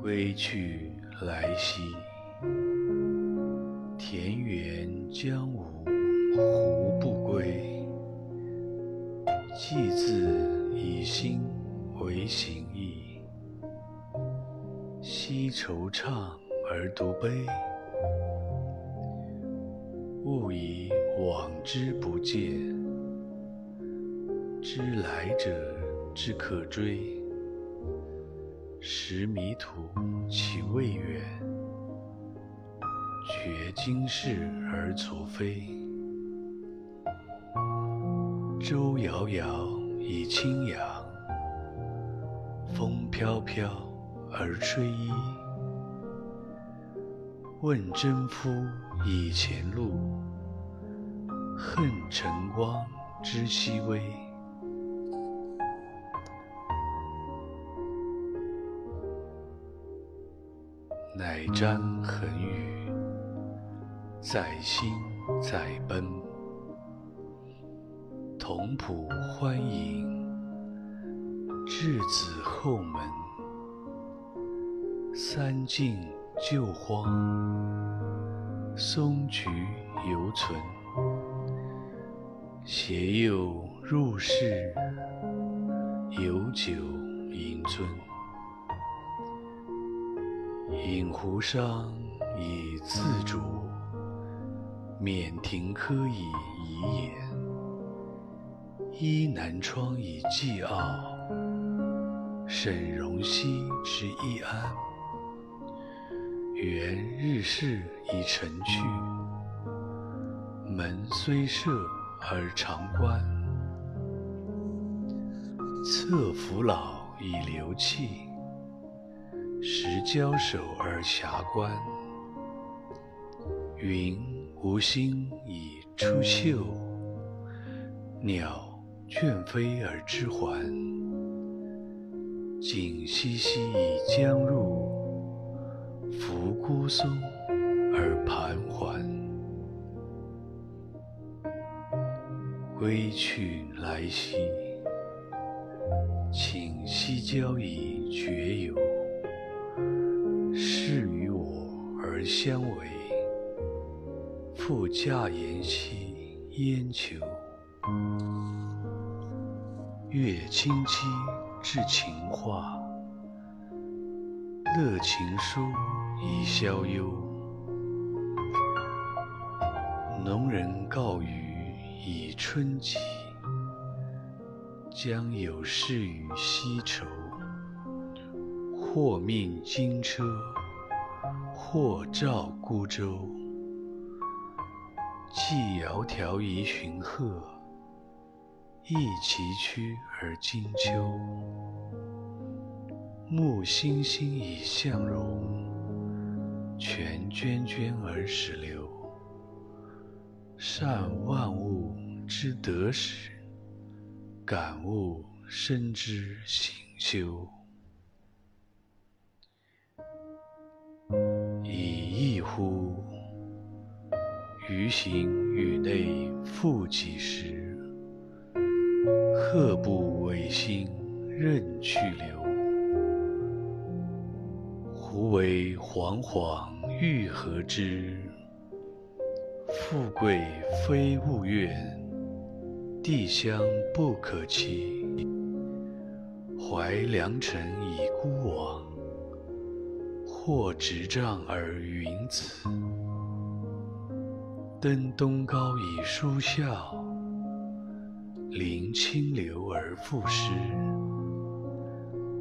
归去来兮，田园将芜胡不归？既自以心为形役，昔惆怅而独悲。勿以往之不谏，知来者之可追。识迷途其未远，觉今是而昨非。舟遥遥以轻扬，风飘飘而吹衣。问征夫以前路，恨晨光之熹微。乃瞻恒宇，在心在奔。同仆欢饮，稚子后门。三径旧荒，松菊犹存。携幼入室，有酒盈樽。饮壶觞以自酌，免庭柯以怡言。依南窗以寄傲，沈荣兮之易安。原日事以成趣，门虽设而常关。侧扶老以流憩。交手而遐观，云无心以出岫，鸟倦飞而知还。景熙熙以将入，扶孤松而盘桓。归去来兮，请息交以绝游。相违，复驾言兮焉求？月清期至情话，乐琴书以消忧。农人告余以春及，将有事于西畴。或命金车，或照孤舟。寄窈窕以寻壑，亦崎岖而经丘。木欣欣以向荣，泉涓涓而始流。善万物之得始，感悟生之行休。以异乎！余行宇内复几时？鹤步尾心任去留。胡为惶惶欲何之？富贵非物愿，地乡不可期。怀良辰以孤往。或执杖而云此，登东皋以舒啸，临清流而赋诗，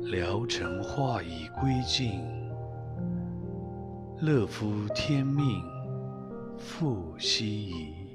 聊城化以归尽，乐夫天命复奚疑？